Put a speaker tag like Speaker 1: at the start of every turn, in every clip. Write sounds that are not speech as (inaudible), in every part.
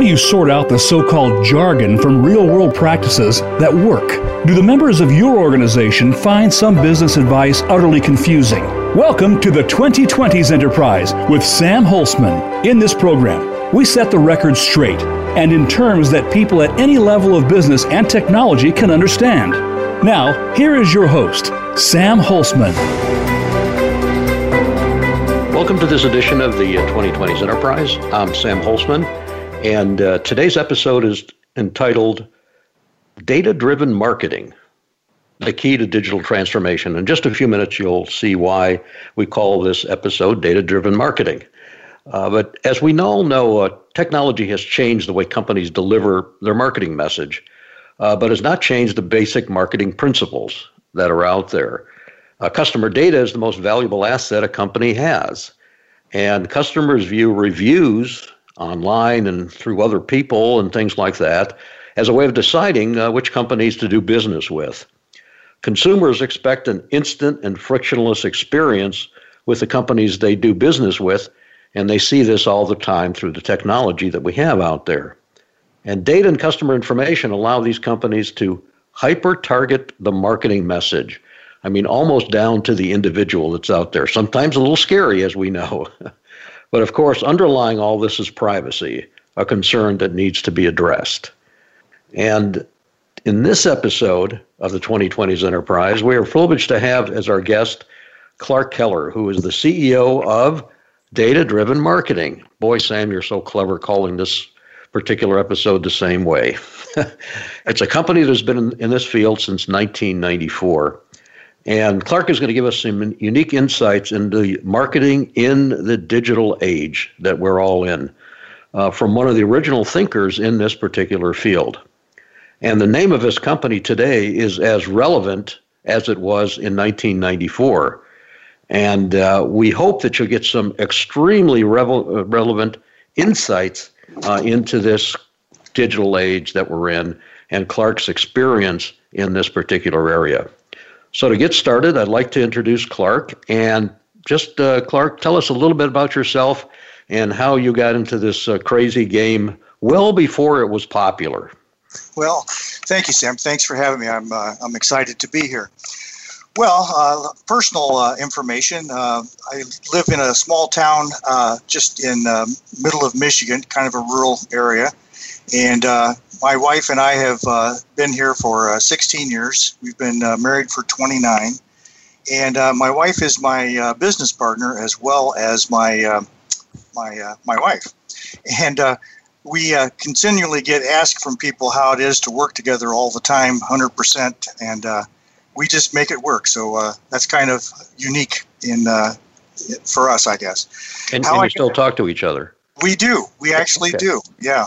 Speaker 1: do you sort out the so called jargon from real world practices that work? Do the members of your organization find some business advice utterly confusing? Welcome to the 2020s Enterprise with Sam Holzman. In this program, we set the record straight and in terms that people at any level of business and technology can understand. Now, here is your host, Sam Holzman.
Speaker 2: Welcome to this edition of the 2020s uh, Enterprise. I'm Sam Holzman, and uh, today's episode is entitled Data Driven Marketing The Key to Digital Transformation. In just a few minutes, you'll see why we call this episode Data Driven Marketing. Uh, but as we all know, uh, technology has changed the way companies deliver their marketing message, uh, but has not changed the basic marketing principles that are out there. Uh, customer data is the most valuable asset a company has. And customers view reviews online and through other people and things like that as a way of deciding uh, which companies to do business with. Consumers expect an instant and frictionless experience with the companies they do business with, and they see this all the time through the technology that we have out there. And data and customer information allow these companies to hyper target the marketing message I mean, almost down to the individual that's out there. Sometimes a little scary, as we know. (laughs) but of course, underlying all this is privacy, a concern that needs to be addressed. And in this episode of the 2020s Enterprise, we are privileged to have as our guest Clark Keller, who is the CEO of Data Driven Marketing. Boy, Sam, you're so clever calling this particular episode the same way. (laughs) it's a company that's been in, in this field since 1994 and Clark is going to give us some unique insights into marketing in the digital age that we're all in uh, from one of the original thinkers in this particular field. And the name of his company today is as relevant as it was in 1994. And uh, we hope that you'll get some extremely revel- uh, relevant insights uh, into this digital age that we're in and Clark's experience in this particular area. So, to get started, I'd like to introduce Clark. And just, uh, Clark, tell us a little bit about yourself and how you got into this uh, crazy game well before it was popular.
Speaker 3: Well, thank you, Sam. Thanks for having me. I'm, uh, I'm excited to be here. Well, uh, personal uh, information. Uh, I live in a small town just in the middle of Michigan, kind of a rural area. And my wife and I have uh, been here for uh, 16 years. We've been uh, married for 29. And uh, my wife is my uh, business partner as well as my, uh, my, my wife. And we continually get asked from people how it is to work together all the time, 100%. And we just make it work. So that's kind of unique in for us, I guess.
Speaker 2: And, and you still talk to each other.
Speaker 3: We do. We actually okay. do. Yeah.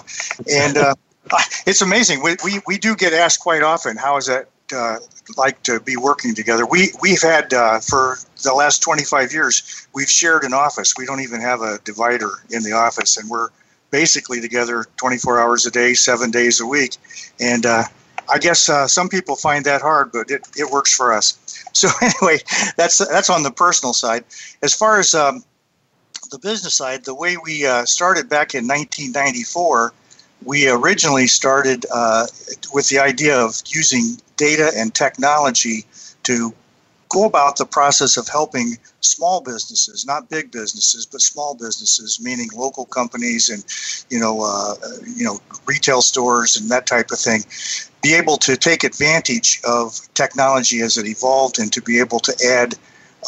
Speaker 3: And uh, (laughs) it's amazing. We, we, we do get asked quite often, how is that uh, like to be working together? We, we've had, uh, for the last 25 years, we've shared an office. We don't even have a divider in the office, and we're basically together 24 hours a day, seven days a week. And uh, I guess uh, some people find that hard, but it, it works for us. (laughs) So anyway, that's that's on the personal side. As far as um, the business side, the way we uh, started back in 1994 we originally started uh, with the idea of using data and technology to go about the process of helping small businesses, not big businesses, but small businesses, meaning local companies and you know uh, you know retail stores and that type of thing, be able to take advantage of technology as it evolved and to be able to add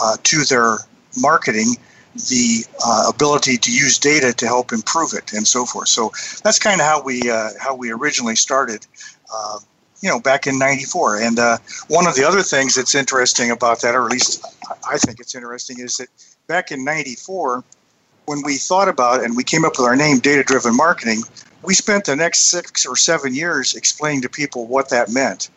Speaker 3: uh, to their marketing the uh, ability to use data to help improve it and so forth. So that's kind of how we uh, how we originally started. Uh, you know, back in '94, and uh, one of the other things that's interesting about that, or at least I think it's interesting, is that back in '94, when we thought about and we came up with our name, data-driven marketing, we spent the next six or seven years explaining to people what that meant.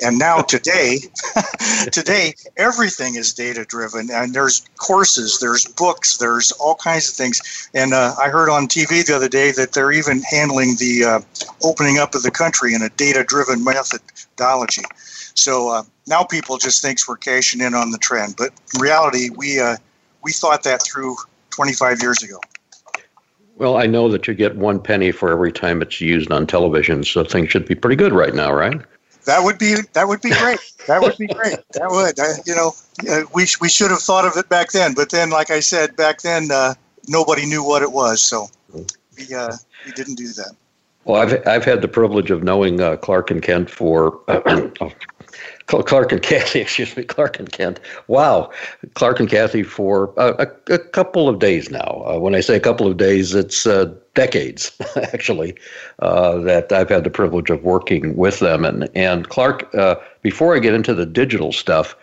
Speaker 3: And now today, (laughs) today everything is data driven, and there's courses, there's books, there's all kinds of things. And uh, I heard on TV the other day that they're even handling the uh, opening up of the country in a data driven methodology. So uh, now people just thinks we're cashing in on the trend, but in reality, we uh, we thought that through 25 years ago.
Speaker 2: Well, I know that you get one penny for every time it's used on television, so things should be pretty good right now, right?
Speaker 3: That would be that would be great. That would be great. That would. Uh, you know, uh, we we should have thought of it back then. But then, like I said, back then uh, nobody knew what it was, so we uh, we didn't do that.
Speaker 2: Well, I've I've had the privilege of knowing uh, Clark and Kent for (clears throat) oh, Clark and Kathy, (laughs) excuse me, Clark and Kent. Wow, Clark and Kathy for a, a, a couple of days now. Uh, when I say a couple of days, it's uh, decades (laughs) actually uh, that I've had the privilege of working with them. And and Clark, uh, before I get into the digital stuff,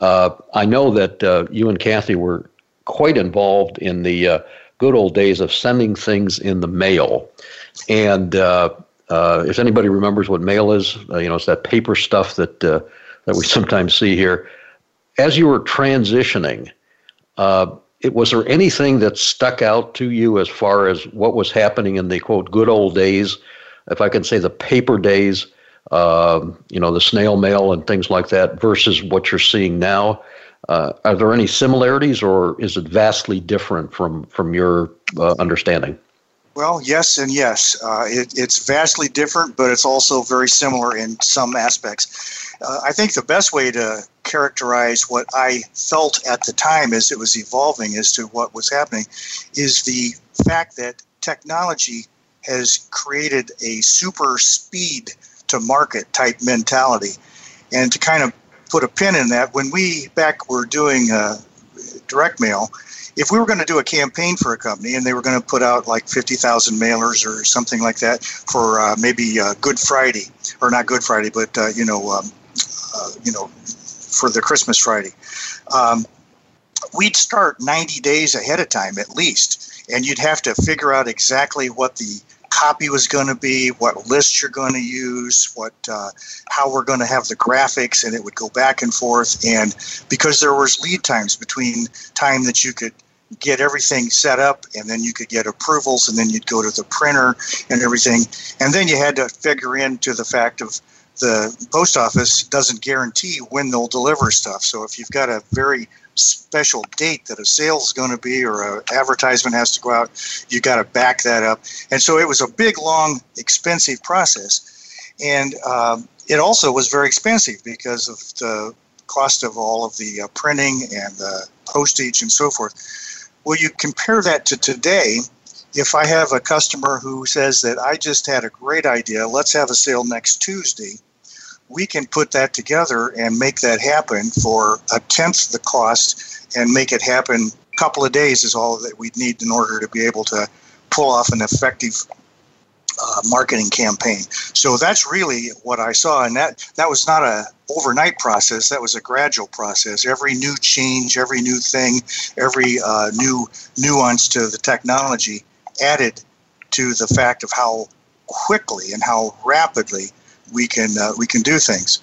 Speaker 2: uh, I know that uh, you and Kathy were quite involved in the good old days of sending things in the mail, and. if anybody remembers what mail is, you know, it's that paper stuff that that we sometimes see here. As you were transitioning, uh, it, was there anything that stuck out to you as far as what was happening in the quote good old days, if I can say the paper days, uh, you know, the snail mail and things like that, versus what you're seeing now? Uh, are there any similarities, or is it vastly different from from your uh, understanding?
Speaker 3: Well, yes and yes. Uh, it, it's vastly different, but it's also very similar in some aspects. Uh, I think the best way to characterize what I felt at the time as it was evolving as to what was happening is the fact that technology has created a super speed to market type mentality. And to kind of put a pin in that, when we back were doing uh, direct mail, if we were going to do a campaign for a company and they were going to put out like 50,000 mailers or something like that for uh, maybe uh, Good Friday, or not Good Friday, but, uh, you know, um, uh, you know, for the Christmas Friday. Um, we'd start 90 days ahead of time at least, and you'd have to figure out exactly what the copy was going to be, what list you're going to use, what uh, how we're going to have the graphics, and it would go back and forth. And because there was lead times between time that you could get everything set up, and then you could get approvals, and then you'd go to the printer and everything, and then you had to figure into the fact of the post office doesn't guarantee when they'll deliver stuff. So if you've got a very special date that a sale is going to be or an advertisement has to go out, you got to back that up. And so it was a big, long, expensive process. And um, it also was very expensive because of the cost of all of the uh, printing and the postage and so forth. Well, you compare that to today. If I have a customer who says that I just had a great idea, let's have a sale next Tuesday, we can put that together and make that happen for a tenth the cost and make it happen a couple of days is all that we'd need in order to be able to pull off an effective uh, marketing campaign. So that's really what I saw, and that that was not a overnight process. That was a gradual process. Every new change, every new thing, every uh, new nuance to the technology added to the fact of how quickly and how rapidly we can uh, we can do things.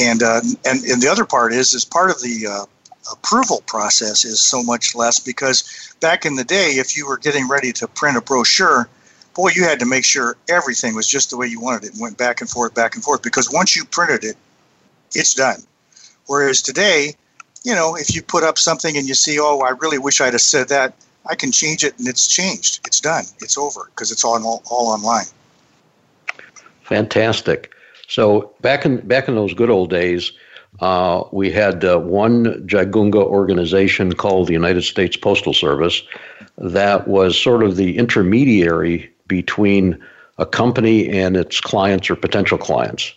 Speaker 3: And uh, and and the other part is is part of the uh, approval process is so much less because back in the day, if you were getting ready to print a brochure, boy, you had to make sure everything was just the way you wanted it and went back and forth, back and forth. Because once you printed it, it's done. Whereas today, you know, if you put up something and you see, oh, I really wish I'd have said that, I can change it and it's changed. It's done. It's over because it's all, all, all online.
Speaker 2: Fantastic. So back in back in those good old days, uh, we had uh, one Jagunga organization called the United States Postal Service that was sort of the intermediary between a company and its clients or potential clients.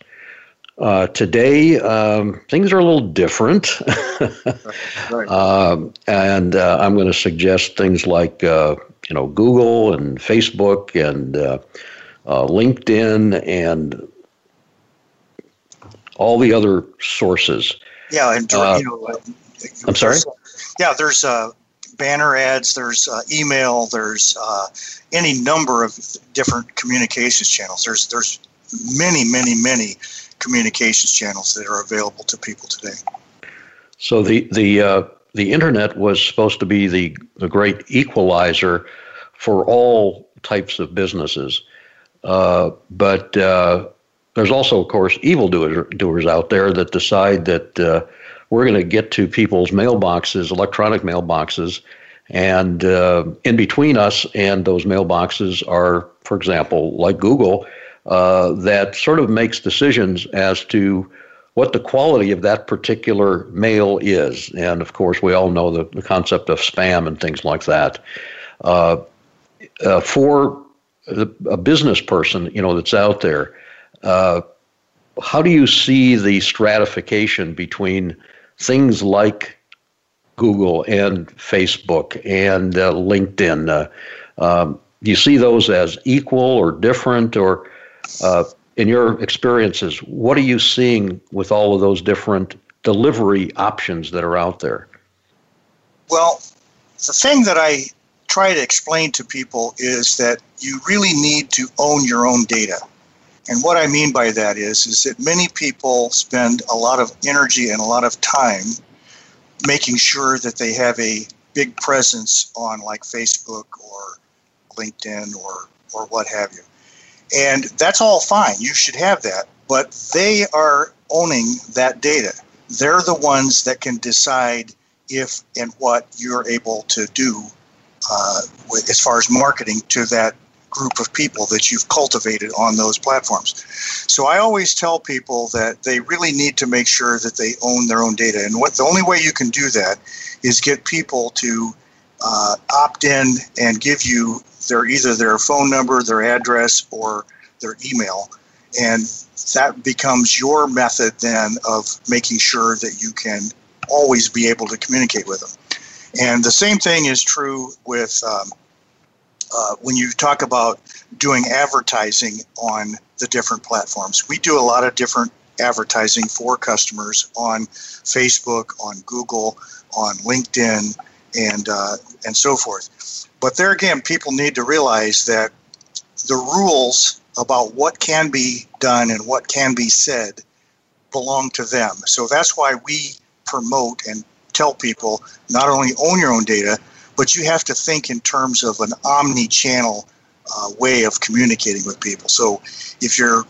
Speaker 2: Uh, today, um, things are a little different. (laughs) right. Um, and uh, I'm going to suggest things like, uh, you know, Google and Facebook and uh, uh, LinkedIn and all the other sources.
Speaker 3: Yeah, and uh, you know,
Speaker 2: I'm sorry.
Speaker 3: Yeah, there's uh, banner ads, there's uh, email, there's uh, any number of different communications channels. There's there's many, many, many communications channels that are available to people today.
Speaker 2: So the the uh, the internet was supposed to be the the great equalizer for all types of businesses, uh, but uh, there's also, of course, evildoers doers out there that decide that uh, we're going to get to people's mailboxes, electronic mailboxes, And uh, in between us and those mailboxes are, for example, like Google, uh, that sort of makes decisions as to what the quality of that particular mail is. And of course, we all know the, the concept of spam and things like that. Uh, uh, for a business person, you know, that's out there, uh, how do you see the stratification between things like Google and Facebook and uh, LinkedIn? Uh, um, you see those as equal or different, or uh, in your experiences, what are you seeing with all of those different delivery options that are out there?
Speaker 3: Well, the thing that I try to explain to people is that you really need to own your own data. And what I mean by that is, is that many people spend a lot of energy and a lot of time making sure that they have a big presence on like Facebook or LinkedIn or, or what have you. And that's all fine. You should have that. But they are owning that data. They're the ones that can decide if and what you're able to do uh, as far as marketing to that group of people that you've cultivated on those platforms. So I always tell people that they really need to make sure that they own their own data. And what the only way you can do that is get people to uh, opt in and give you their either their phone number, their address, or their email, and that becomes your method then of making sure that you can always be able to communicate with them. And the same thing is true with um, uh, when you talk about doing advertising on the different platforms. We do a lot of different advertising for customers on Facebook, on Google, on LinkedIn, and uh, and so forth. But there again, people need to realize that the rules about what can be done and what can be said belong to them. So that's why we promote and tell people not only own your own data, but you have to think in terms of an omni-channel uh, way of communicating with people. So if you're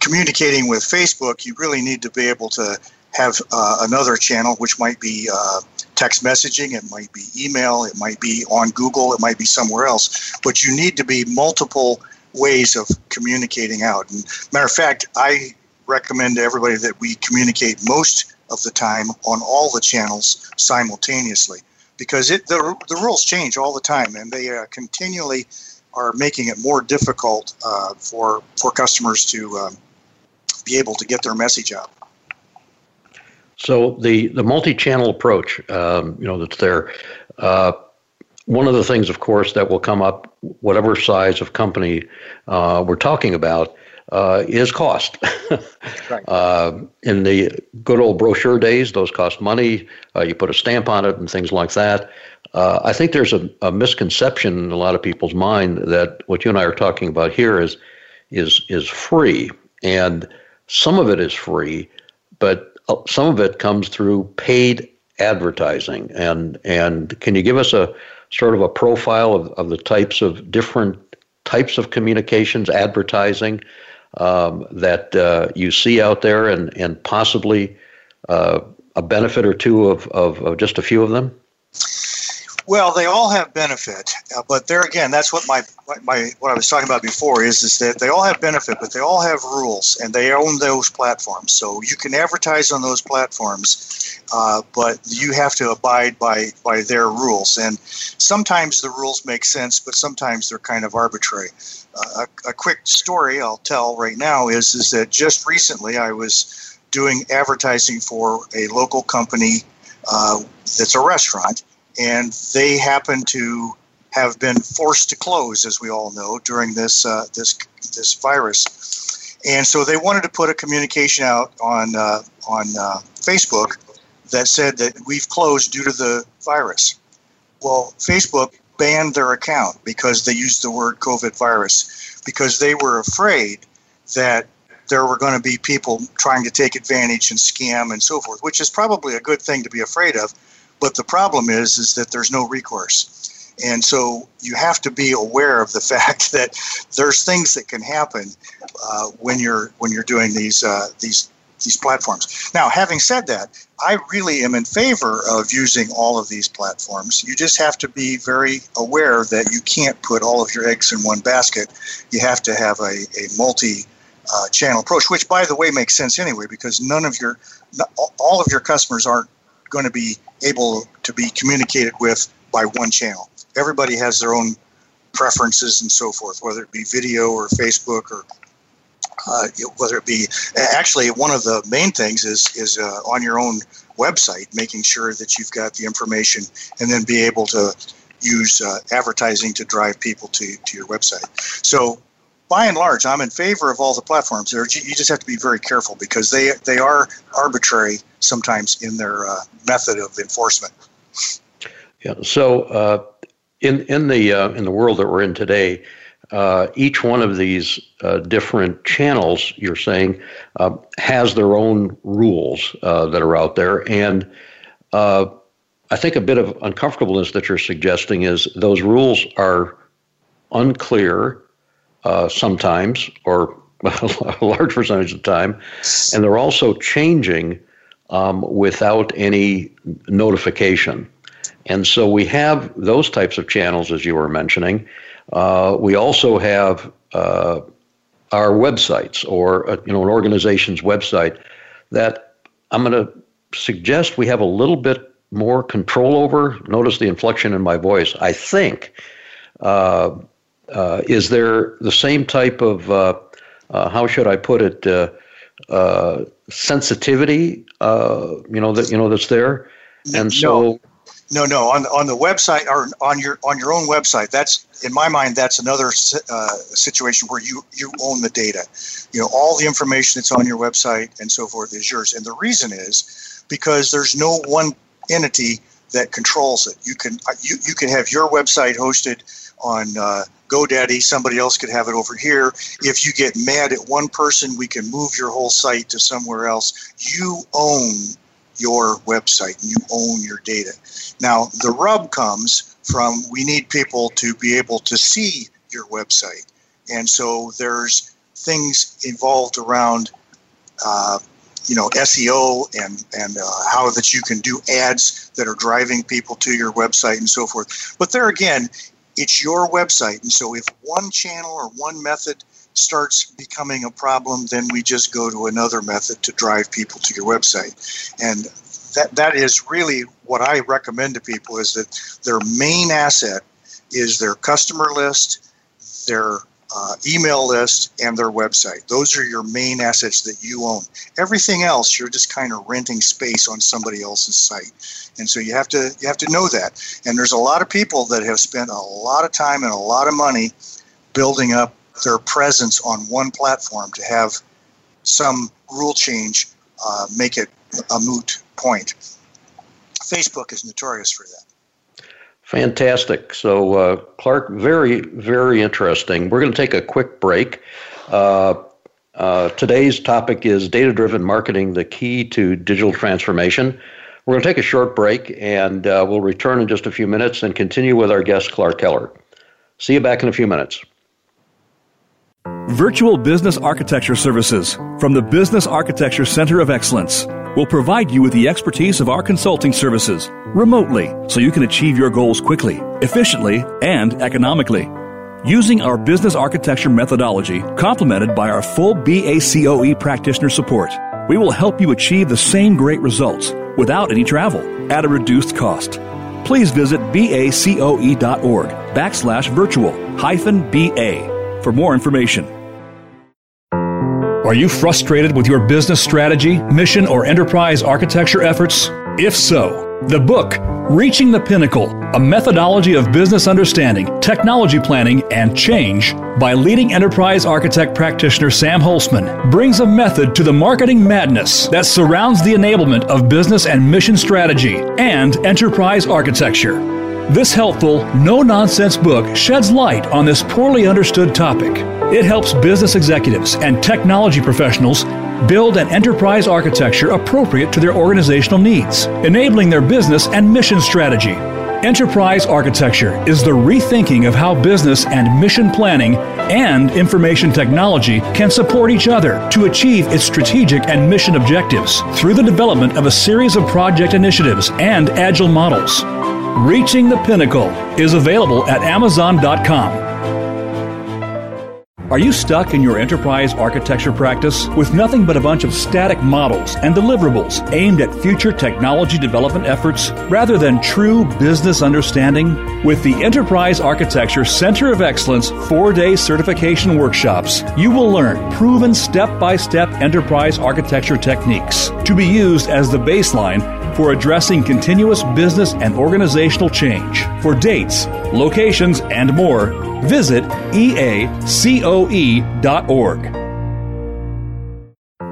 Speaker 3: communicating with Facebook, you really need to be able to have uh, another channel, which might be uh, text messaging, it might be email, it might be on Google, it might be somewhere else. But you need to be multiple ways of communicating out. And matter of fact, I recommend to everybody that we communicate most of the time on all the channels simultaneously because it the, the rules change all the time and they uh, continually are making it more difficult uh, for for customers to um, be able to get their message out.
Speaker 2: So the the multi-channel approach, um, you know, that's there. Uh, one of the things, of course, that will come up, whatever size of company uh, we're talking about, uh, is cost. (laughs) right. uh, in the good old brochure days, those cost money. Uh, you put a stamp on it and things like that. Uh, I think there's a, a, misconception in a lot of people's mind that what you and I are talking about here is is is free, and some of it is free, but uh, some of it comes through paid advertising. And and can you give us a sort of a profile of, of the types of different types of communications, advertising um, that uh, you see out there, and and possibly uh, a benefit or two of, of, of just a few of them.
Speaker 3: Well, they all have benefit, uh, but there again, that's what my, my what I was talking about before is is that they all have benefit, but they all have rules, and they own those platforms. So you can advertise on those platforms, uh, but you have to abide by by their rules. And sometimes the rules make sense, but sometimes they're kind of arbitrary. Uh, a, a quick story I'll tell right now is is that just recently I was doing advertising for a local company uh, that's a restaurant and they happen to have been forced to close, as we all know, during this uh, this this virus. And so they wanted to put a communication out on uh, on uh, Facebook that said that we've closed due to the virus. Well, Facebook banned their account because they used the word COVID virus because they were afraid that there were going to be people trying to take advantage and scam and so forth, which is probably a good thing to be afraid of but the problem is, is that there's no recourse. And so you have to be aware of the (laughs) fact that there's things that can happen uh, when you're when you're doing these uh, these these platforms. Now, having said that, I really am in favor of using all of these platforms. You just have to be very aware that you can't put all of your eggs in one basket. You have to have a, a multi uh, channel approach, which, by the way, makes sense anyway because none of your, all of your customers aren't going to be able to be communicated with by one channel. Everybody has their own preferences and so forth, whether it be video or Facebook or uh, whether it be actually one of the main things is is uh, on your own website, making sure that you've got the information, and then be able to use uh, advertising to drive people to, to your website. So, by and large, I'm in favor of all the platforms. There, you just have to be very careful because they they are arbitrary sometimes in their uh, method of enforcement.
Speaker 2: Yeah. So, uh, in in the uh, in the world that we're in today uh, each one of these uh, different channels, you're saying, uh, has their own rules uh, that are out there. And uh, I think a bit of uncomfortableness that you're suggesting is those rules are unclear uh, sometimes, or (laughs) a large percentage of the time, and they're also changing um, without any notification. And so we have those types of channels, as you were mentioning. Uh, we also have uh, our websites or uh, you know an organization's website that I'm going to suggest we have a little bit more control over. Notice the inflection in my voice. I think uh, uh, is there the same type of uh, how should I put it sensitivity you know that you know that's there, and so.
Speaker 3: No. No, no. On on the website or on your on your own website, that's in my mind that's another uh, situation where you you own the data. You know, all the information that's on your website and so forth is yours. And the reason is because there's no one entity that controls it. You can uh, you you can have your website hosted on uh, GoDaddy. Somebody else could have it over here. If you get mad at one person, we can move your whole site to somewhere else. You own your website you own your data. Now, the rub comes from we need people to be able to see your website. And so there's things involved around, uh, you know, SEO and, and uh, how that you can do ads that are driving people to your website and so forth. But there again, it's your website. And so if one channel or one method starts becoming a problem, then we just go to another method to drive people to your website. And that, that is really what I recommend to people is that their main asset is their customer list, their uh, email list, and their website. Those are your main assets that you own. Everything else, you're just kind of renting space on somebody else's site, and so you have to you have to know that. And there's a lot of people that have spent a lot of time and a lot of money building up their presence on one platform to have some rule change uh, make it a moot point. Facebook is notorious for that.
Speaker 2: Fantastic. So, uh, Clark, very, very interesting. We're going to take a quick break. Uh, uh, today's topic is data driven marketing, the key to digital transformation. We're going to take a short break and uh, we'll return in just a few minutes and continue with our guest, Clark Keller. See you back in a few minutes.
Speaker 1: Virtual Business Architecture Services from the Business Architecture Center of Excellence will provide you with the expertise of our consulting services remotely so you can achieve your goals quickly, efficiently, and economically. Using our business architecture methodology, complemented by our full BACOE practitioner support, we will help you achieve the same great results without any travel at a reduced cost. Please visit bacoe.org backslash virtual hyphen BA for more information. Are you frustrated with your business strategy, mission, or enterprise architecture efforts? If so, the book, Reaching the Pinnacle A Methodology of Business Understanding, Technology Planning, and Change by leading enterprise architect practitioner Sam Holzman brings a method to the marketing madness that surrounds the enablement of business and mission strategy and enterprise architecture. This helpful, no nonsense book sheds light on this poorly understood topic. It helps business executives and technology professionals build an enterprise architecture appropriate to their organizational needs, enabling their business and mission strategy. Enterprise architecture is the rethinking of how business and mission planning and information technology can support each other to achieve its strategic and mission objectives through the development of a series of project initiatives and agile models. Reaching the Pinnacle is available at Amazon.com. Are you stuck in your enterprise architecture practice with nothing but a bunch of static models and deliverables aimed at future technology development efforts rather than true business understanding? With the Enterprise Architecture Center of Excellence four day certification workshops, you will learn proven step by step enterprise architecture techniques to be used as the baseline for addressing continuous business and organizational change. For dates, locations, and more, visit eacoe.org.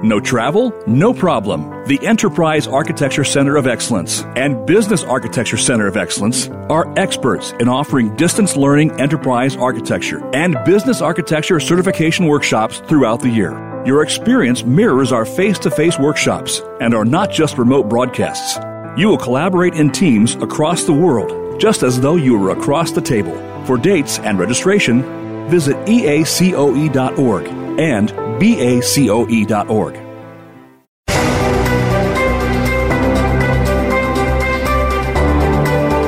Speaker 1: No travel? No problem. The Enterprise Architecture Center of Excellence and Business Architecture Center of Excellence are experts in offering distance learning enterprise architecture and business architecture certification workshops throughout the year. Your experience mirrors our face to face workshops and are not just remote broadcasts. You will collaborate in teams across the world, just as though you were across the table. For dates and registration, visit eacoe.org and bacoe.org.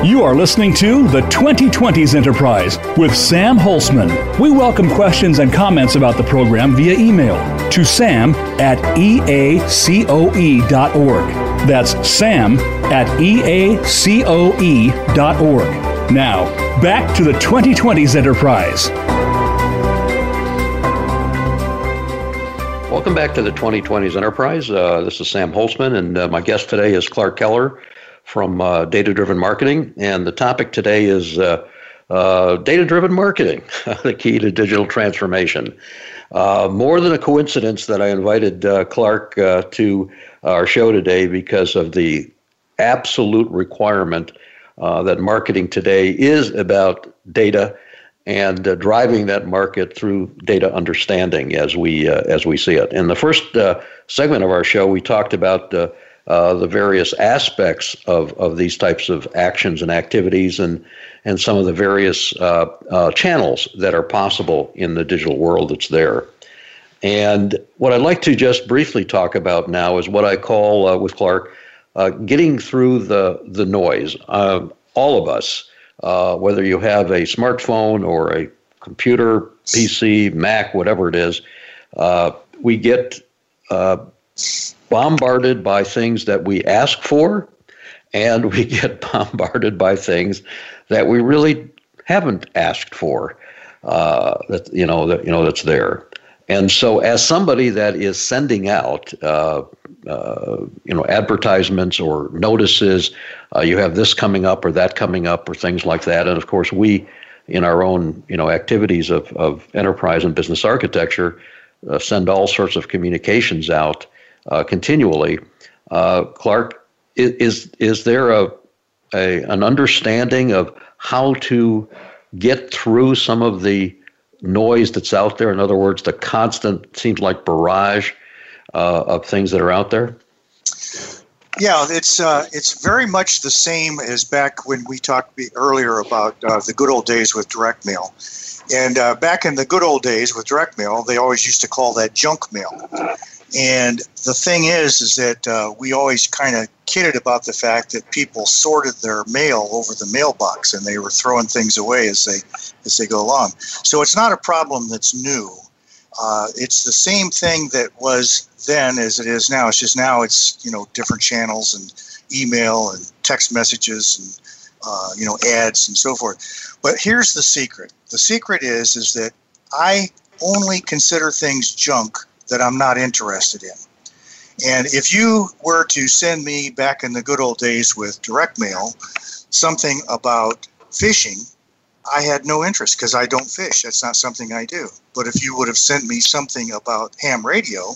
Speaker 1: You are listening to the 2020s Enterprise with Sam Holzman. We welcome questions and comments about the program via email to sam at eacoe.org. That's sam at eacoe.org. Now, back to the 2020s Enterprise.
Speaker 2: Welcome back to the 2020s Enterprise. Uh, this is Sam Holzman, and uh, my guest today is Clark Keller from uh, Data Driven Marketing. And the topic today is uh, uh, data driven marketing, (laughs) the key to digital transformation. Uh, more than a coincidence that I invited Clark to our show today because of the absolute requirement that marketing today is about data and uh, driving that market through data understanding as we uh, as we see it. In the first uh, segment of our show, we talked about uh, uh, the various aspects of, of these types of actions and activities, and and some of the various uh, channels that are possible in the digital world that's there. And what I'd like to just briefly talk about now is what I call with Clark getting through the the noise. all of us uh, whether you have a smartphone or a computer, PC, Mac, whatever it is, uh, we get uh, bombarded by things that we ask for, and we (laughs) get bombarded by things that we really haven't asked for. Uh, that you know that you know that's there. And so, as somebody that is sending out, uh, uh, you know, advertisements or notices, uh, you have this coming up or that coming up or things like that. And of course, we, in our own, you know, activities of, of enterprise and business architecture, uh, send all sorts of communications out uh, continually. Uh, Clark, is is there a, a an understanding of how to get through some of the noise that's out there. In other words, the constant seems like barrage uh, of things that are out there.
Speaker 3: Yeah, it's uh, it's very much the same as back when we talked earlier about uh, the good old days with direct mail. And uh, back in the good old days with direct mail, they always used to call that junk mail. And the thing is, is that uh, we always kind of kidded about the fact that people sorted their mail over the mailbox and they were throwing things away as they as they go along. So it's not a problem that's new. Uh, it's the same thing that was then as it is now. It's just now it's you know different channels and email and text messages and uh, you know ads and so forth. But here's the secret. The secret is is that I only consider things junk that I'm not interested in. And if you were to send me back in the good old days with direct mail something about fishing, I had no interest because I don't fish. That's not something I do. But if you would have sent me something about ham radio,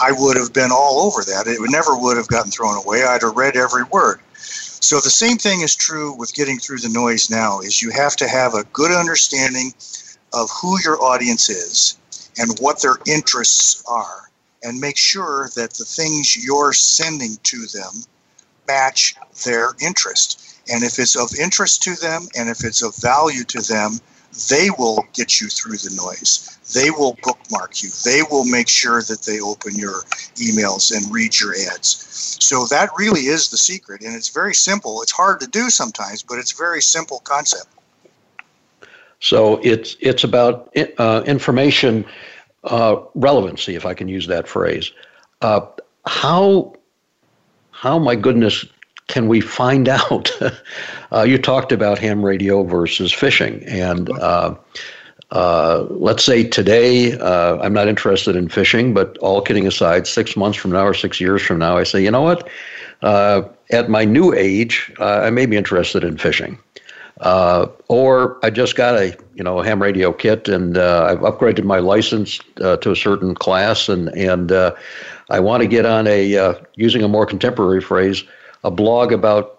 Speaker 3: I would have been all over that. It never would have gotten thrown away. I'd have read every word. So the same thing is true with getting through the noise now is you have to have a good understanding of who your audience is and what their interests are and make sure that the things you're sending to them match their interest. And if it's of interest to them and if it's of value to them, they will get you through the noise. They will bookmark you. They will make sure that they open your emails and read your ads. So that really is the secret. And it's very simple. It's hard to do sometimes, but it's very simple concept.
Speaker 2: So it's it's about uh, information uh, relevancy, if I can use that phrase. Uh, how how my goodness can we find (laughs) out? uh, you talked about ham radio versus fishing, and uh, uh, let's say today I'm not interested in fishing, but all kidding aside, six months from now or six years from now, I say, you know what? At my new age, I may be interested in fishing. or I just got a you know a ham radio kit and I've upgraded my license to a certain class and and I want to get on a using a more contemporary phrase a blog about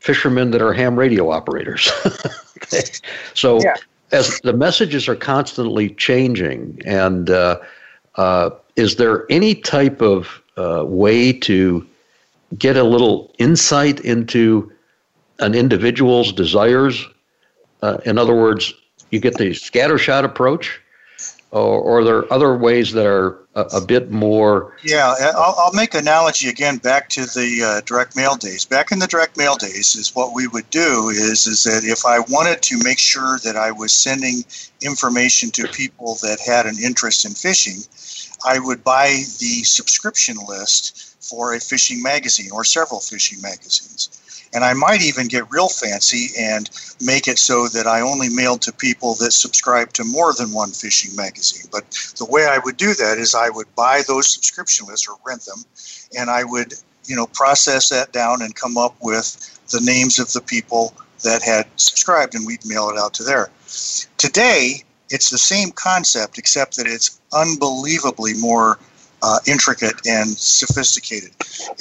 Speaker 2: fishermen that are ham radio operators. (laughs) okay. So yeah. as the messages are constantly changing, and uh, uh, is there any type of uh, way to get a little insight into an individual's desires? Uh, in other words, you get the scattershot approach, or, or are there other ways that are a, a bit more?
Speaker 3: Yeah, I'll, I'll, make analogy again back to the uh, direct mail days. Back in the direct mail days, is what we would do is is that if I wanted to make sure that I was sending information to people that had an interest in fishing, I would buy the subscription list for a fishing magazine or several fishing magazines. And I might even get real fancy and make it so that I only mailed to people that subscribe to more than one fishing magazine. But the way I would do that is I would buy those subscription lists or rent them, and I would, you know, process that down and come up with the names of the people that had subscribed, and we'd mail it out to there. Today, it's the same concept, except that it's unbelievably more uh, intricate and sophisticated.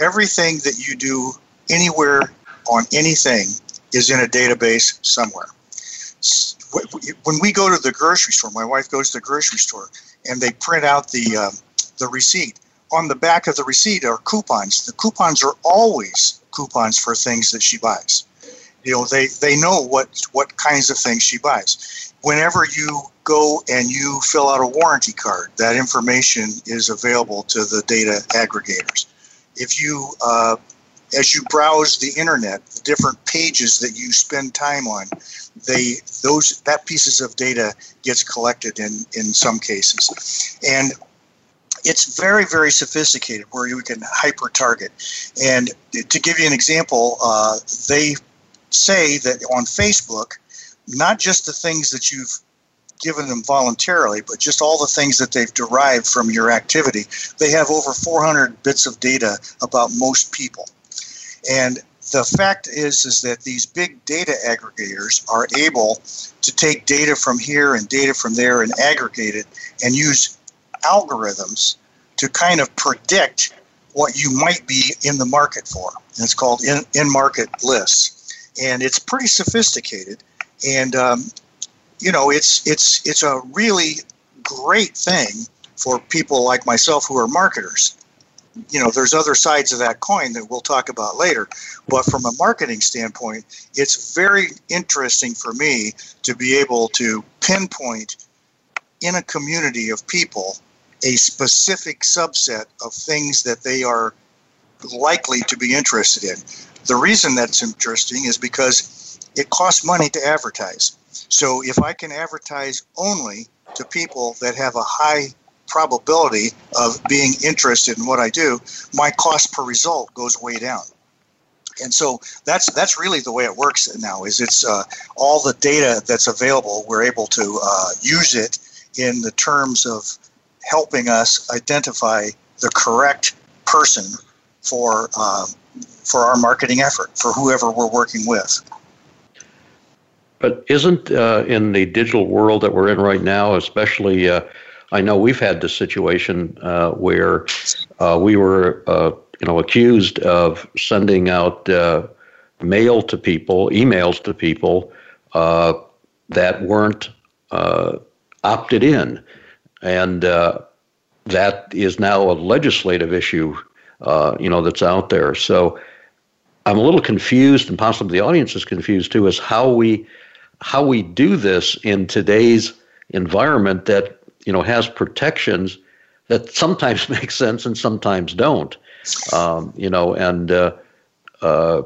Speaker 3: Everything that you do anywhere on anything is in a database somewhere. When we go to the grocery store, my wife goes to the grocery store and they print out the uh, the receipt. On the back of the receipt are coupons. The coupons are always coupons for things that she buys. You know, they, they know what what kinds of things she buys. Whenever you go and you fill out a warranty card, that information is available to the data aggregators. If you uh, as you browse the internet, the different pages that you spend time on, they those that pieces of data gets collected in in some cases, and it's very very sophisticated where you can hyper target. And to give you an example, uh, they say that on Facebook, not just the things that you've given them voluntarily, but just all the things that they've derived from your activity. They have over 400 bits of data about most people. And the fact is is that these big data aggregators are able to take data from here and data from there and aggregate it and use algorithms to kind of predict what you might be in the market for. And it's called in, in market lists, and it's pretty sophisticated. And um, you know, it's it's it's a really great thing for people like myself who are marketers you know, there's other sides of that coin that we'll talk about later. But from a marketing standpoint, it's very interesting for me to be able to pinpoint in a community of people a specific subset of things that they are likely to be interested in. The reason that's interesting is because it costs money to advertise. So if I can advertise only to people that have a high probability of being interested in what I do, my cost per result goes way down. And so that's that's really the way it works now. Is it's uh, all the data that's available. We're able to uh, use it in the terms of helping us identify the correct person for uh, for our marketing effort for whoever we're working with.
Speaker 2: But isn't uh, in the digital world that we're in right now, especially uh, I know we've had this situation uh, where uh, we were, uh, you know, accused of sending out uh, mail to people, emails to people uh, that weren't uh, opted in, and that is now a legislative issue, you know, that's out there. So, I'm a little confused, and possibly the audience is confused too, is how we how we do this in today's environment that you know has protections that sometimes (laughs) make sense and sometimes don't. Um, you know, and uh, uh,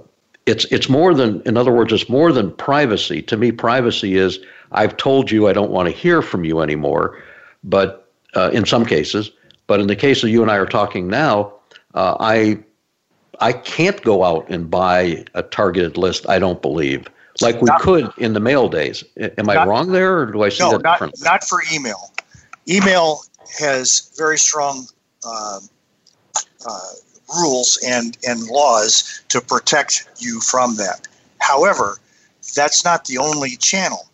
Speaker 2: it's it's more than in other words, it's more than privacy. To me, privacy is I've told you I don't want to hear from you anymore, but uh, in some cases, but in the case of you and I are talking now, uh, I I can't go out and buy a targeted list. I don't believe like we not, could in the mail days. Am I wrong there, or do I see
Speaker 3: no,
Speaker 2: that
Speaker 3: not,
Speaker 2: differently?
Speaker 3: Not for email. Email has very strong uh, uh, rules and, and laws to protect you from that. However, that's not the only channel.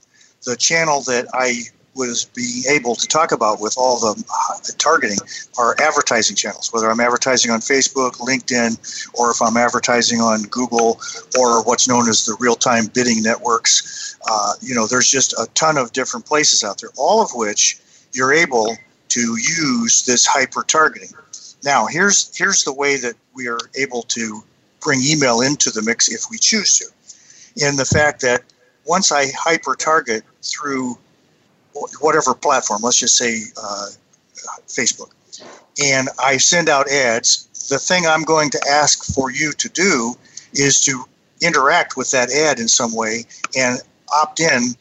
Speaker 3: The channel that I was being able to talk about with all the uh, targeting are advertising channels, whether I'm advertising on Facebook, LinkedIn, or if I'm advertising on Google or what's known as the real time bidding networks. Uh, you know, there's just a ton of different places out there, all of which you're able to use this hyper targeting. Now, here's, here's the way that we are able to bring email into the mix if we choose to. In the fact that once I hyper target through whatever platform, let's just say uh, Facebook, and I send out ads, the thing I'm going to ask for you to do is to interact with that ad in some way and opt in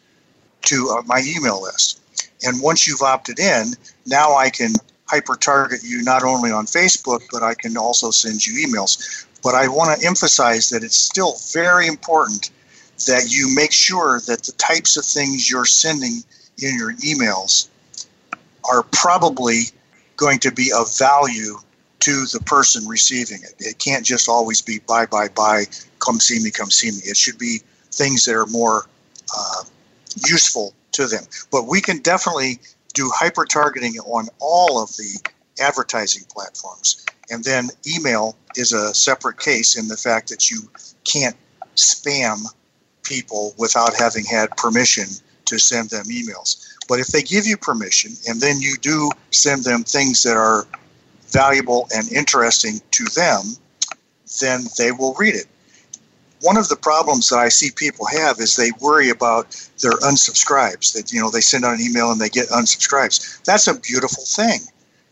Speaker 3: to uh, my email list. And once you've opted in, now I can hyper target you not only on Facebook, but I can also send you emails. But I want to emphasize that it's still very important that you make sure that the types of things you're sending in your emails are probably going to be of value to the person receiving it. It can't just always be buy, buy, buy, come see me, come see me. It should be things that are more uh, useful to them. But we can definitely do hyper targeting on all of the advertising platforms. And then email is a separate case in the fact that you can't spam people without having had permission to send them emails. But if they give you permission and then you do send them things that are valuable and interesting to them, then they will read it. One of the problems that I see people have is they worry about their unsubscribes. That you know they send out an email and they get unsubscribes. That's a beautiful thing.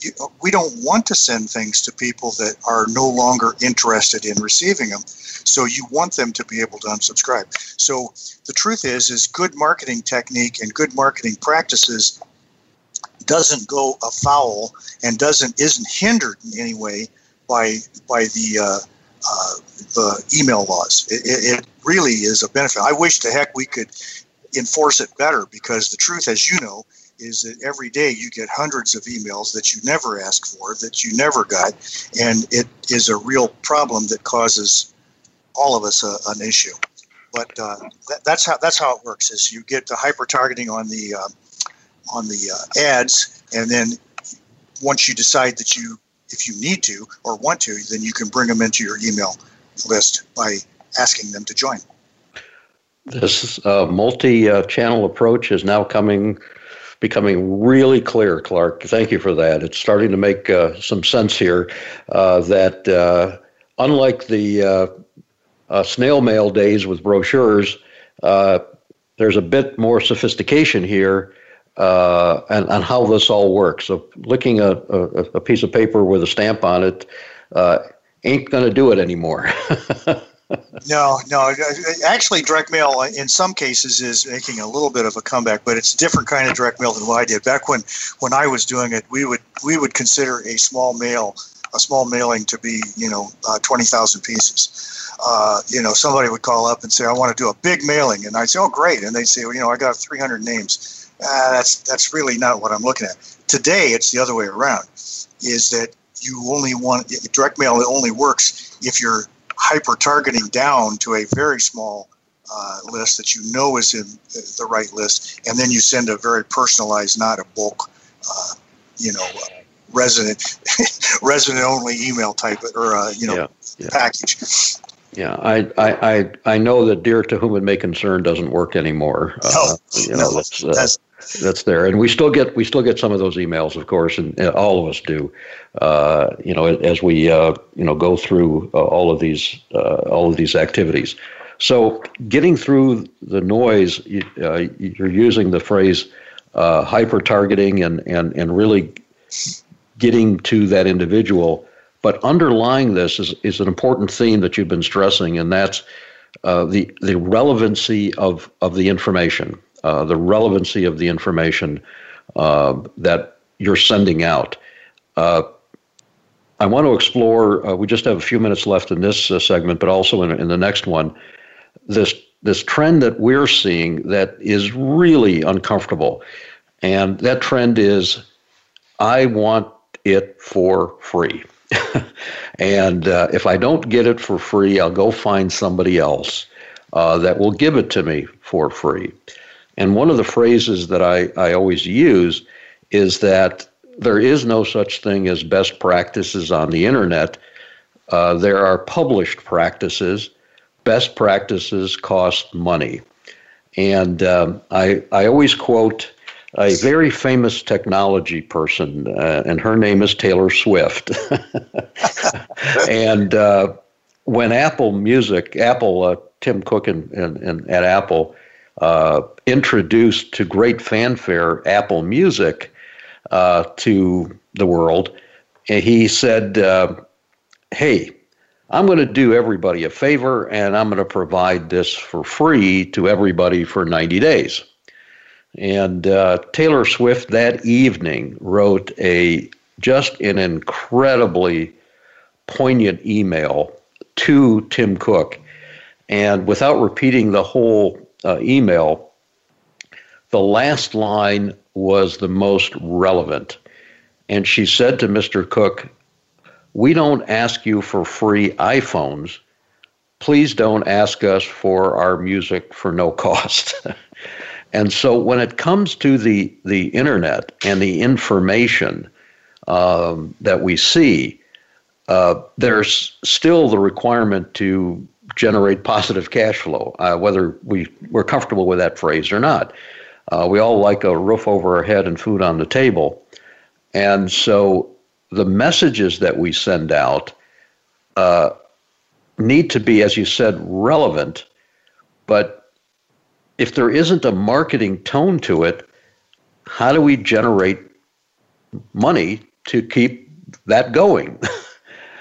Speaker 3: You, we don't want to send things to people that are no longer interested in receiving them. So you want them to be able to unsubscribe. So the truth is, is good marketing technique and good marketing practices doesn't go afoul and doesn't isn't hindered in any way by by the uh, uh, the email laws. It, it, really is a benefit. I wish to heck we could enforce it better because the truth, as you know, is that every day you get hundreds of emails that you never asked for, that you never got, and it is a real problem that causes all of us a, an issue. But uh, that, that's how that's how it works. Is you get the hyper targeting on the uh, on the uh, ads, and then once you decide that you if you need to or want to, then you can bring them into your email list by asking them to join.
Speaker 2: This uh, multi-channel approach is now coming becoming really clear, Clark. Thank you for that. It's starting to make uh, some sense here uh, that uh, unlike the uh, uh, snail mail days with brochures, uh, there's a bit more sophistication here uh, and, and how this all works. So, licking a, a, a piece of paper with a stamp on it uh, ain't going to do it anymore. (laughs)
Speaker 3: no, no. Actually, direct mail in some cases is making a little bit of a comeback, but it's a different kind of direct mail than what I did back when. When I was doing it, we would we would consider a small mail a small mailing to be you know uh, twenty thousand pieces uh, you know, somebody would call up and say, "I want to do a big mailing," and I'd say, "Oh, great!" And they'd say, well, "You know, I got 300 names." Uh, that's that's really not what I'm looking at. Today, it's the other way around. Is that you only want direct mail? It only works if you're hyper targeting down to a very small uh, list that you know is in the right list, and then you send a very personalized, not a bulk, uh, you know, uh, resident (laughs) resident only email type or uh, you know yeah, yeah. package.
Speaker 2: Yeah, I, I, I, I know that dear to whom it may concern doesn't work anymore.
Speaker 3: Uh, no, you know, no, that's, uh, that's,
Speaker 2: that's there, and we still get we still get some of those emails, of course, and, and all of us do. Uh, you know, as we uh, you know go through uh, all of these uh, all of these activities. So, getting through the noise, you, are uh, using the phrase uh, hyper targeting and and and really getting to that individual. But underlying this is is an important theme that you've been stressing, and that's the the relevancy of of the information uh, the relevancy of the information uh, that you're sending out. Uh, I want to explore. Uh, we just have a few minutes left in this uh, segment, but also in, in the next one, this this trend that we're seeing that is really uncomfortable, and that trend is, I want it for free. (laughs) and uh, if I don't get it for free, I'll go find somebody else uh, that will give it to me for free. And one of the phrases that I, I always use is that there is no such thing as best practices on the internet. Uh, there are published practices. Best practices cost money. And um, I, I always quote a very famous technology person, uh, and her name is Taylor Swift. (laughs) and uh, when Apple Music, Apple, uh, Tim Cook and, and, and at Apple, uh, introduced to great fanfare Apple Music uh, to the world, and he said, uh, "Hey, I'm going to do everybody a favor, and I'm going to provide this for free to everybody for 90 days." And uh, Taylor Swift that evening wrote a just an incredibly poignant email to Tim Cook. And without repeating the whole uh, email, the last line was the most relevant. And she said to Mr. Cook, We don't ask you for free iPhones. Please don't ask us for our music for no (laughs) cost. and so when it comes to the, the internet and the information um, that we see, uh, there's still the requirement to generate positive cash flow, uh, whether we, we're comfortable with that phrase or not. Uh, we all like a roof over our head and food on the table. And so the messages that we send out uh, need to be, as you said, relevant. But if there isn't a marketing tone to it, how do we generate money to keep that going?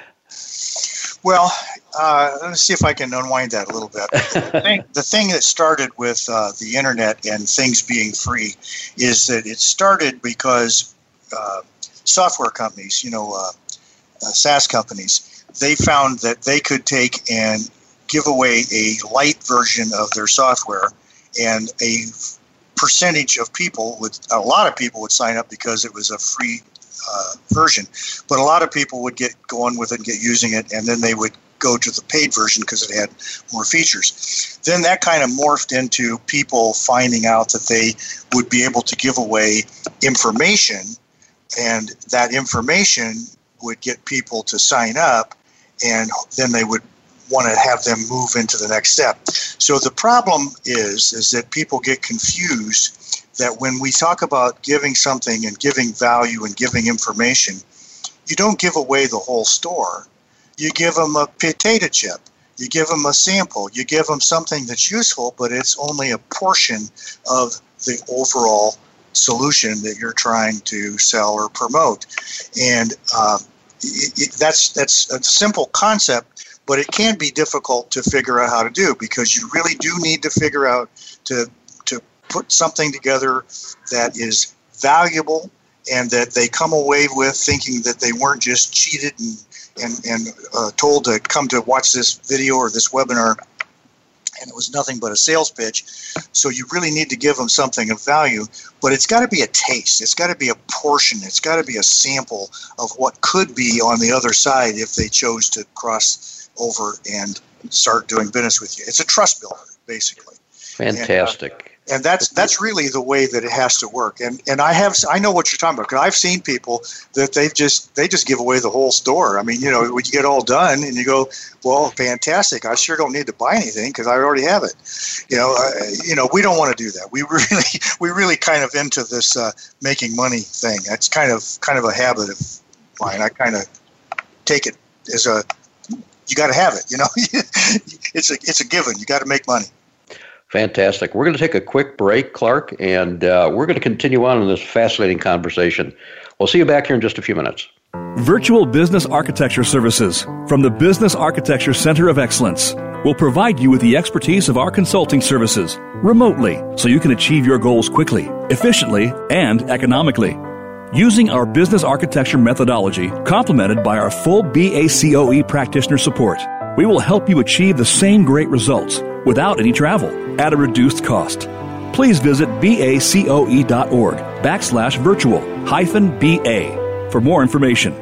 Speaker 2: (laughs)
Speaker 3: well, uh, let me see if I can unwind that a little bit. (laughs) the, thing, the thing that started with uh, the internet and things being free is that it started because uh, software companies, you know, uh, uh, SaaS companies, they found that they could take and give away a light version of their software, and a percentage of people would, a lot of people would sign up because it was a free uh, version. But a lot of people would get going with it and get using it, and then they would go to the paid version because it had more features. Then that kind of morphed into people finding out that they would be able to give away information, and that information would get people to sign up, and then they would want to have them move into the next step. So the problem is is that people get confused that when we talk about giving something and giving value and giving information, you don't give away the whole store you give them a potato chip. You give them a sample. You give them something that's useful, but it's only a portion of the overall solution that you're trying to sell or promote. And uh, it, it, that's that's a simple concept, but it can be difficult to figure out how to do because you really do need to figure out to to put something together that is valuable and that they come away with thinking that they weren't just cheated and and, and uh, told to come to watch this video or this webinar and it was nothing but a sales pitch. So you really need to give them something of value, but it's got to be a taste. It's got to be a portion. It's got to be a sample of what could be on the other side if they chose to cross over and start doing business with you. It's a trust builder, basically.
Speaker 2: Fantastic.
Speaker 3: and that's that's really the way that it has to work. And and I have I know what you're talking about because I've seen people that they just they just give away the whole store. I mean, you know, when you get all done and you go, well, fantastic. I sure don't need to buy anything because I already have it. You know, uh, you know, we don't want to do that. We (laughs) really we really kind of into this uh, making money thing. That's kind of kind of a habit of mine. I kind of take it as a you got to have it. You know, (laughs) it's a it's a given. You got to make money.
Speaker 2: Fantastic. We're going to take a quick break, Clark, and uh, we're going to continue on in this fascinating conversation. We'll see you back here in just a few minutes.
Speaker 1: Virtual Business Architecture Services from the Business Architecture Center of Excellence will provide you with the expertise of our consulting services remotely so you can achieve your goals quickly, efficiently, and economically. Using our business architecture methodology, complemented by our full BACOE practitioner support, we will help you achieve the same great results without any travel at a reduced cost. Please visit bacoe.org backslash virtual hyphen BA for more information.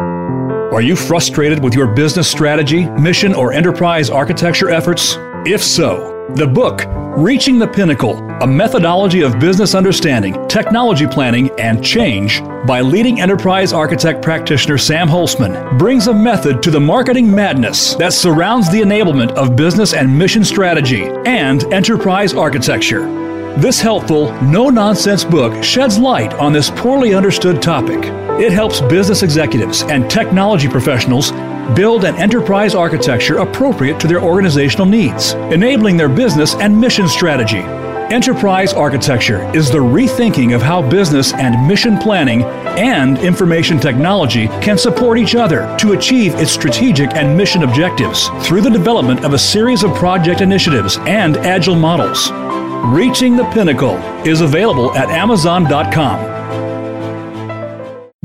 Speaker 1: Are you frustrated with your business strategy, mission, or enterprise architecture efforts? If so, the book, Reaching the Pinnacle A Methodology of Business Understanding, Technology Planning, and Change, by leading enterprise architect practitioner Sam Holcman, brings a method to the marketing madness that surrounds the enablement of business and mission strategy and enterprise architecture. This helpful, no nonsense book sheds light on this poorly understood topic. It helps business executives and technology professionals build an enterprise architecture appropriate to their organizational needs, enabling their business and mission strategy. Enterprise architecture is the rethinking of how business and mission planning and information technology can support each other to achieve its strategic and mission objectives through the development of a series of project initiatives and agile models. Reaching the Pinnacle is available at Amazon.com.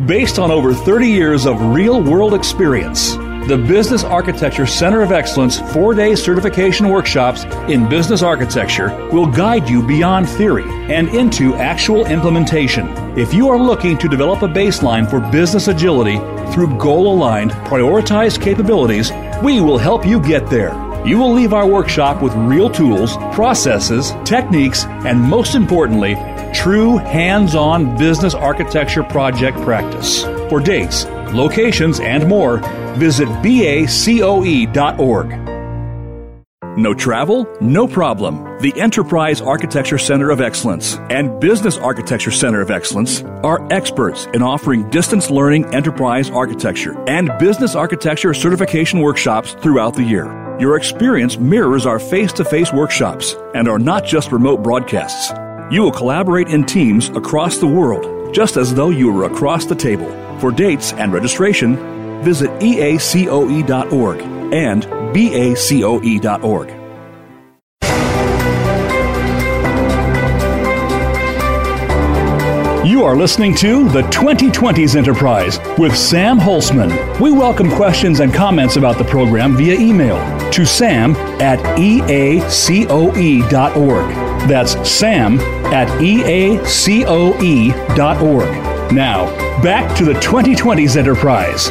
Speaker 1: Based on over 30 years of real world experience, the Business Architecture Center of Excellence four day certification workshops in business architecture will guide you beyond theory and into actual implementation. If you are looking to develop a baseline for business agility through goal aligned, prioritized capabilities, we will help you get there. You will leave our workshop with real tools, processes, techniques, and most importantly, true hands on business architecture project practice. For dates, locations, and more, visit bacoe.org. No travel? No problem. The Enterprise Architecture Center of Excellence and Business Architecture Center of Excellence are experts in offering distance learning enterprise architecture and business architecture certification workshops throughout the year. Your experience mirrors our face to face workshops and are not just remote broadcasts. You will collaborate in teams across the world, just as though you were across the table. For dates and registration, visit eacoe.org and bacoe.org. You are listening to the 2020s Enterprise with Sam Holcman. We welcome questions and comments about the program via email to sam at eacoe.org. That's sam at eacoe.org. Now, back to the 2020s Enterprise.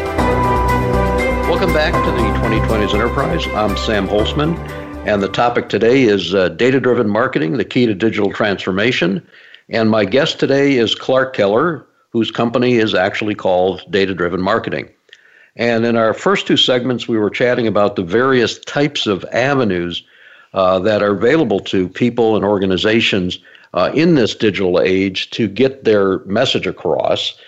Speaker 2: Welcome back to the 2020s Enterprise. I'm Sam Holcman, and the topic today is uh, data driven marketing, the key to digital transformation. And my guest today is Clark Keller, whose company is actually called Data Driven Marketing. And in our first two segments, we were chatting about the various types of avenues uh, that are available to people and organizations uh, in this digital age to get their message across.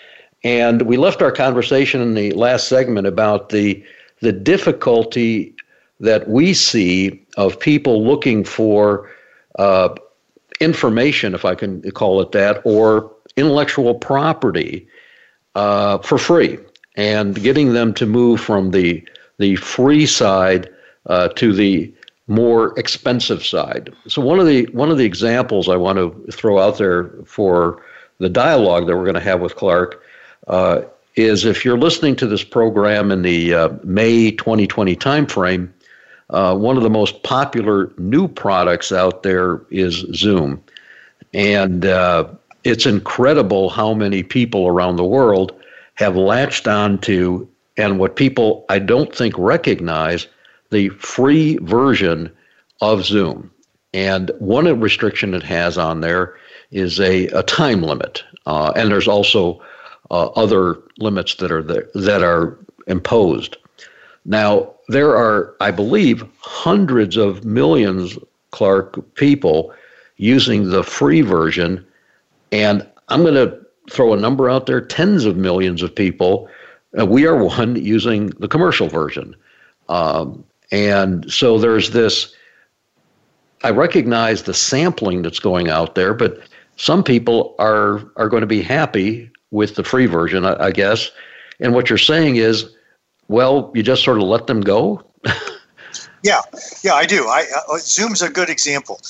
Speaker 2: And we left our conversation in the last segment about the the difficulty that we see of people looking for uh, information, if I can call it that, or intellectual property uh, for free, and getting them to move from the the free side uh, to the more expensive side. So one of the one of the examples I want to throw out there for the dialogue that we're going to have with Clark uh, is if you're listening to this program in the uh, May 2020 timeframe, uh, one of the most popular new products out there is Zoom, and uh, it's incredible how many people around the world have latched on to and what people I don't think recognize the free version of Zoom. And one restriction it has on there is a, a time limit. Uh, and there's also uh, other limits that are there, that are imposed. Now, there are, I believe, hundreds of millions, Clark, people using the free version. And I'm going to throw a number out there tens of millions of people. Uh, we are one using the commercial version. Um, and so there's this. I recognize the sampling that's going out there, but some people are are going to be happy with the free version, I, I guess. And what you're saying is, well, you just sort of let them go. (laughs)
Speaker 3: yeah, yeah, I do. I uh, Zoom's a good example.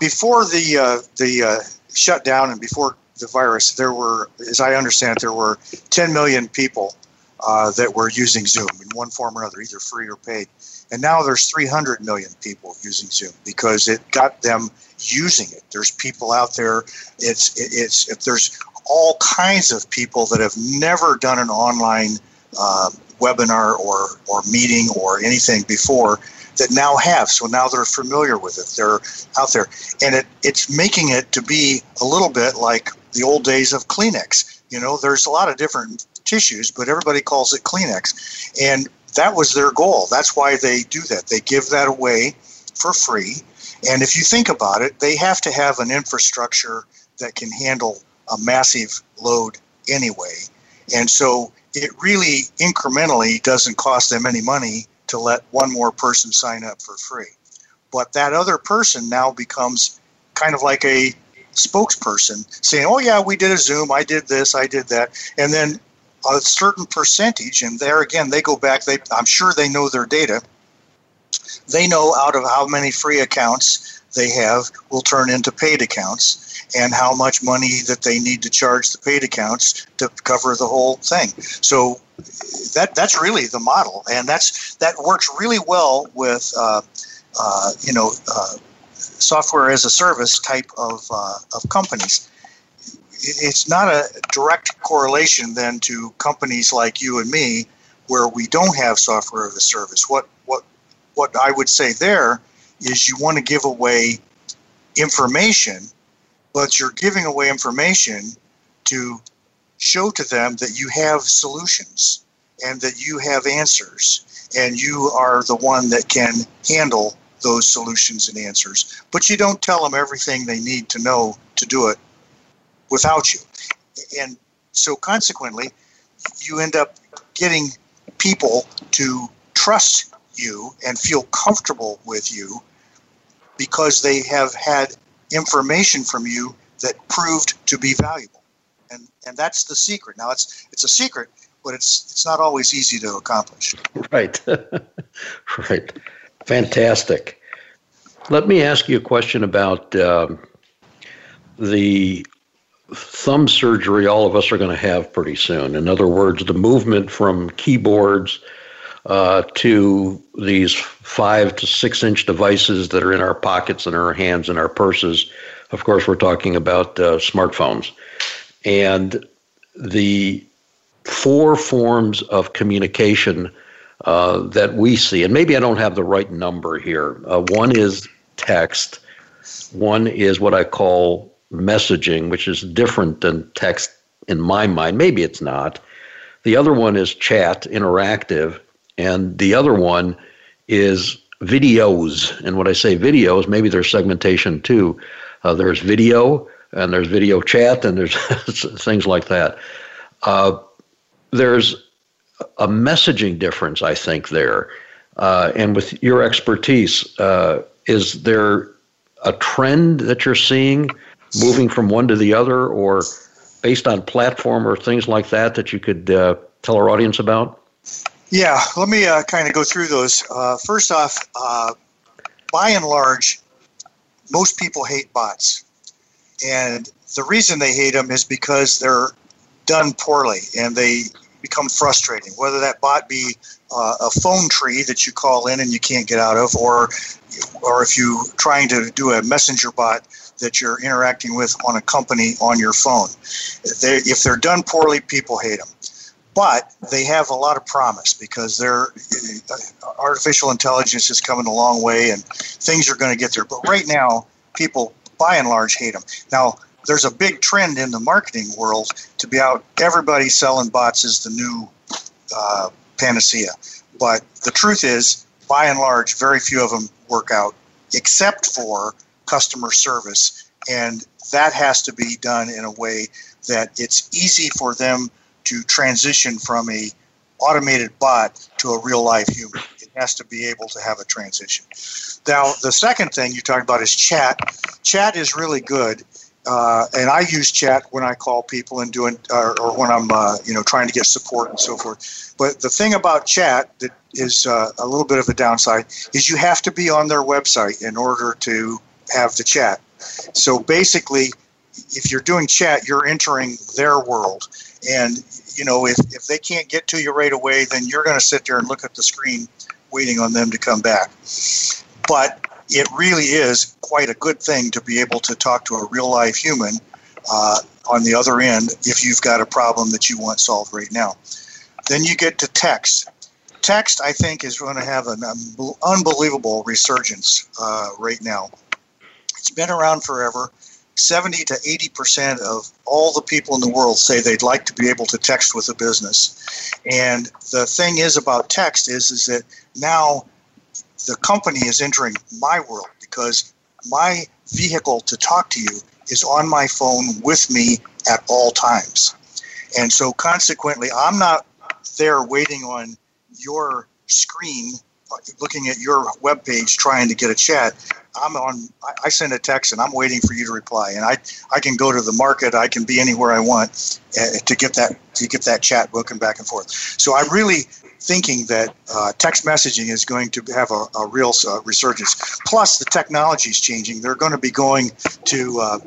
Speaker 3: Before the uh, the uh, shutdown and before the virus, there were, as I understand it, there were 10 million people uh, that were using Zoom in one form or another, either free or paid. And now there's 300 million people using Zoom because it got them using it. There's people out there. It's it's if there's all kinds of people that have never done an online uh, webinar or or meeting or anything before that now have. So now they're familiar with it. They're out there, and it it's making it to be a little bit like the old days of Kleenex. You know, there's a lot of different tissues, but everybody calls it Kleenex, and that was their goal. That's why they do that. They give that away for free. And if you think about it, they have to have an infrastructure that can handle a massive load anyway. And so it really incrementally doesn't cost them any money to let one more person sign up for free. But that other person now becomes kind of like a spokesperson saying, Oh, yeah, we did a Zoom, I did this, I did that. And then a certain percentage, and there again, they go back, they, I'm sure they know their data. They know out of how many free accounts they have will turn into paid accounts and how much money that they need to charge the paid accounts to cover the whole thing. So that that's really the model, and that's that works really well with uh, uh, you know uh, software as a service type of uh, of companies. It's not a direct correlation then to companies like you and me, where we don't have software as a service. What what what I would say there is you want to give away information but you're giving away information to show to them that you have solutions and that you have answers and you are the one that can handle those solutions and answers. But you don't tell them everything they need to know to do it without you. And so consequently, you end up getting people to trust you and feel comfortable with you because they have had information from you that proved to be valuable. And and that's the secret. Now it's it's a secret, but it's it's not always easy to accomplish.
Speaker 2: Right. (laughs) right. Fantastic. Let me ask you a question about um, the thumb surgery all of us are going to have pretty soon. In other words, the movement from keyboards uh, to these five to six inch devices that are in our pockets and our hands and our purses. Of course, we're talking about uh, smartphones. And the four forms of communication uh, that we see, and maybe I don't have the right number here. Uh, one is text, one is what I call messaging, which is different than text in my mind. Maybe it's not. The other one is chat, interactive, and the other one is videos. And when I say videos, maybe there's segmentation too. Uh, there's video, and there's video chat, and there's (laughs) things like that. Uh, there's a messaging difference, I think, there. Uh, and with your expertise, uh, is there a trend that you're seeing moving from one to the other, or based on platform or things like that that you could uh, tell our audience about?
Speaker 3: Yeah, let me uh, kind of go through those. Uh, first off, uh, by and large, most people hate bots. And the reason they hate them is because they're done poorly and they become frustrating. Whether that bot be uh, a phone tree that you call in and you can't get out of, or or if you are trying to do a messenger bot that you're interacting with on a company on your phone. They, if they're done poorly, people hate them. but they have a lot of promise because their uh, artificial intelligence is coming a long way and things are going to get there. But right now, people by and large hate them. Now, there's a big trend in the marketing world to be out. Everybody selling bots is the new uh, panacea. But the truth is, by and large, very few of them work out, except for customer service. And that has to be done in a way that it's easy for them to transition from a automated bot to a real life human. It has to be able to have a transition. Now, the second thing you talked about is chat. Chat is really good. Uh, and I use chat when I call people and doing, uh, or when I'm, uh, you know, trying to get support and so forth. But the thing about chat that is uh, a little bit of a downside is you have to be on their website in order to have the chat. So basically, if you're doing chat, you're entering their world, and you know, if, if they can't get to you right away, then you're going to sit there and look at the screen waiting on them to come back. But it really is quite a good thing to be able to talk to a real life human uh, on the other end if you've got a problem that you want solved right now. Then you get to text. Text, I think, is going to have an unbelievable resurgence uh, right now. It's been around forever. 70 to 80 percent of all the people in the world say they'd like to be able to text with a business. And the thing is about text is is that now the company is entering my world because my vehicle to talk to you is on my phone with me at all times. And so consequently, I'm not there waiting on your screen looking at your web page trying to get a chat. I'm on. I send a text and I'm waiting for you to reply. And I I can go to the market. I can be anywhere I want uh, to get that to get that chat booking back and forth. So I'm really thinking that uh, text messaging is going to have a, a real uh, resurgence. Plus, the technology is changing. They're going to be going to uh,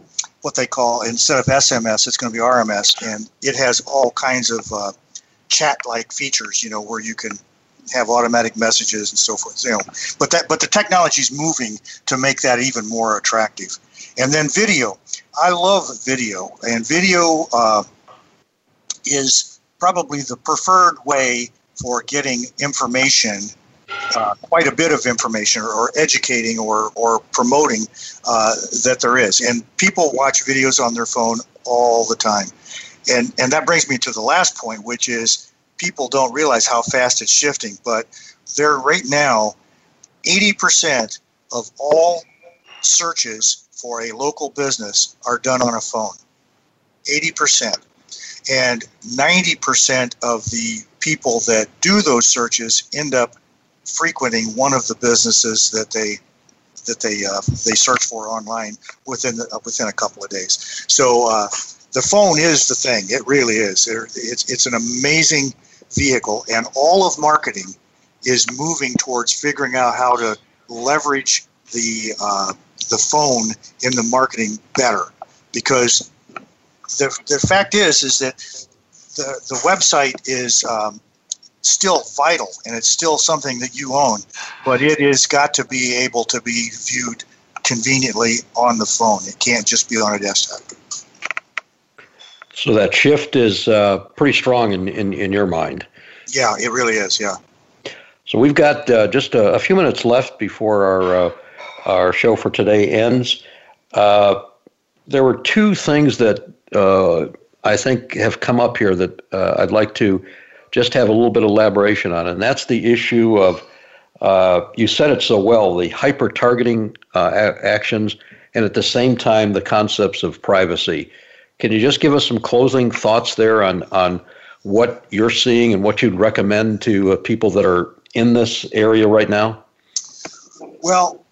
Speaker 3: what they call instead of SMS, it's going to be RMS, and it has all kinds of uh, chat-like features. You know, where you can have automatic messages and so forth. You know, but that but the technology is moving to make that even more attractive. And then video. I love video, and video uh, is probably the preferred way for getting information. Uh, quite a bit of information or, educating or, or promoting uh, that there is. And people watch videos on their phone all the time. And, and that brings me to the last point, which is people don't realize how fast it's shifting, but there right now, 80% of all searches for a local business are done on a phone. 80%. And 90% of the people that do those searches end up frequenting one of the businesses that they that they uh, they search for online within the, uh, within a couple of days. So uh, the phone is the thing. It really is. It's it's an amazing vehicle, and all of marketing is moving towards figuring out how to leverage the uh, the phone in the marketing better. Because the the fact is is that the the website is um, still vital and it's still something that you own, but it has got to be able to be viewed conveniently on the phone. It can't just be on a desktop.
Speaker 2: So that shift is uh, pretty strong in, in, in your mind.
Speaker 3: Yeah, it really is. Yeah.
Speaker 2: So we've got uh, just a, a, few minutes left before our uh, our show for today ends. Uh, there were two things that uh, I think have come up here that uh, I'd like to just have a little bit of elaboration on, and that's the issue of you said it so well the hyper targeting actions, and at the same time the concepts of privacy. Can you just give us some closing thoughts there on, on what you're seeing and what you'd recommend to uh, people that are in this area right now?
Speaker 3: Well,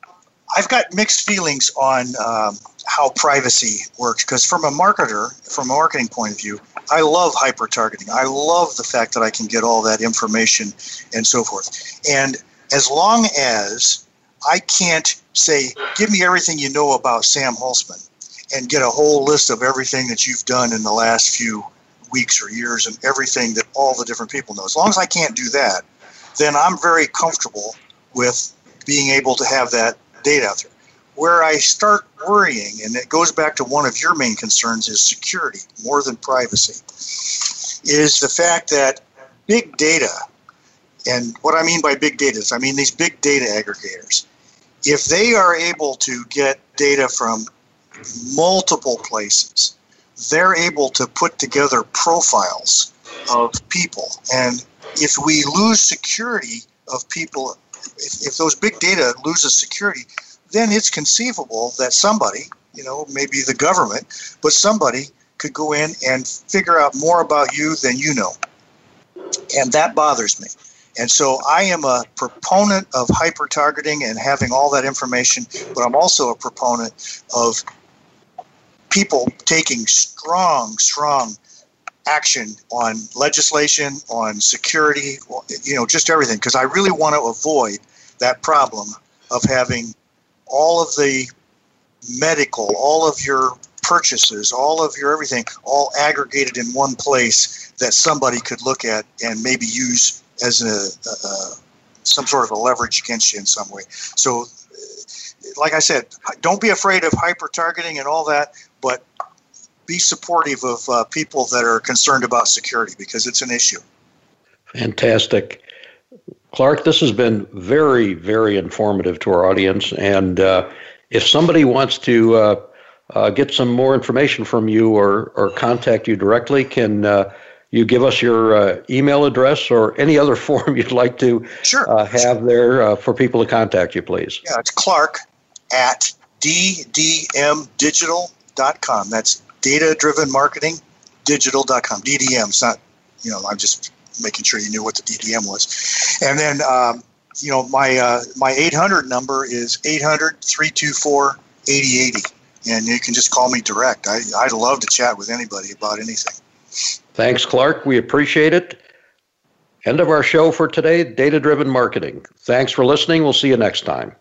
Speaker 3: I've got mixed feelings on um, how privacy works because, from a marketer, from a marketing point of view, I love hyper targeting. I love the fact that I can get all that information and so forth. And as long as I can't say, give me everything you know about Sam Holcman, and get a whole list of everything that you've done in the last few weeks or years and everything that all the different people know. As long as I can't do that, then I'm very comfortable with being able to have that data out there. Where I start worrying, and it goes back to one of your main concerns, is security more than privacy. is the fact that big data, and what I mean by big data is I mean these big data aggregators, if they are able to get data from multiple places, they're able to put together profiles of people. And if we lose security of people, if, if those big data loses security, then it's conceivable that somebody, you know, maybe the government, but somebody could go in and figure out more about you than you know. And that bothers me. And so I am a proponent of hyper targeting and having all that information, but I'm also a proponent of people taking strong, strong action on legislation, on security, you know, just everything. Because I really want to avoid that problem of having all of the medical, all of your purchases, all of your everything, all aggregated in one place that somebody could look at and maybe use as a, a some sort of a leverage against you in some way. So, like I said, don't be afraid of hyper targeting and all that, but be supportive of uh, people that are concerned about security because it's an issue.
Speaker 2: Fantastic. Clark, this has been very, very informative to our audience. And uh, if somebody wants to uh, uh get some more information from you or, or contact you directly, can uh, you give us your uh, email address or any other (laughs) form you'd like to
Speaker 3: sure.
Speaker 2: have there for people to contact you, please?
Speaker 3: Yeah, it's Clark at ddmdigital.com. .Com that's data driven marketing digital.com. DDM. It's not, you know, I'm just making sure you knew what the DDM was. And then, um, you know, my uh, my 800 number is 800 324 8080. And you can just call me direct. I, I'd love to chat with anybody about anything.
Speaker 2: Thanks, Clark. We appreciate it. End of our show for today Data Driven Marketing. Thanks for listening. We'll see you next time.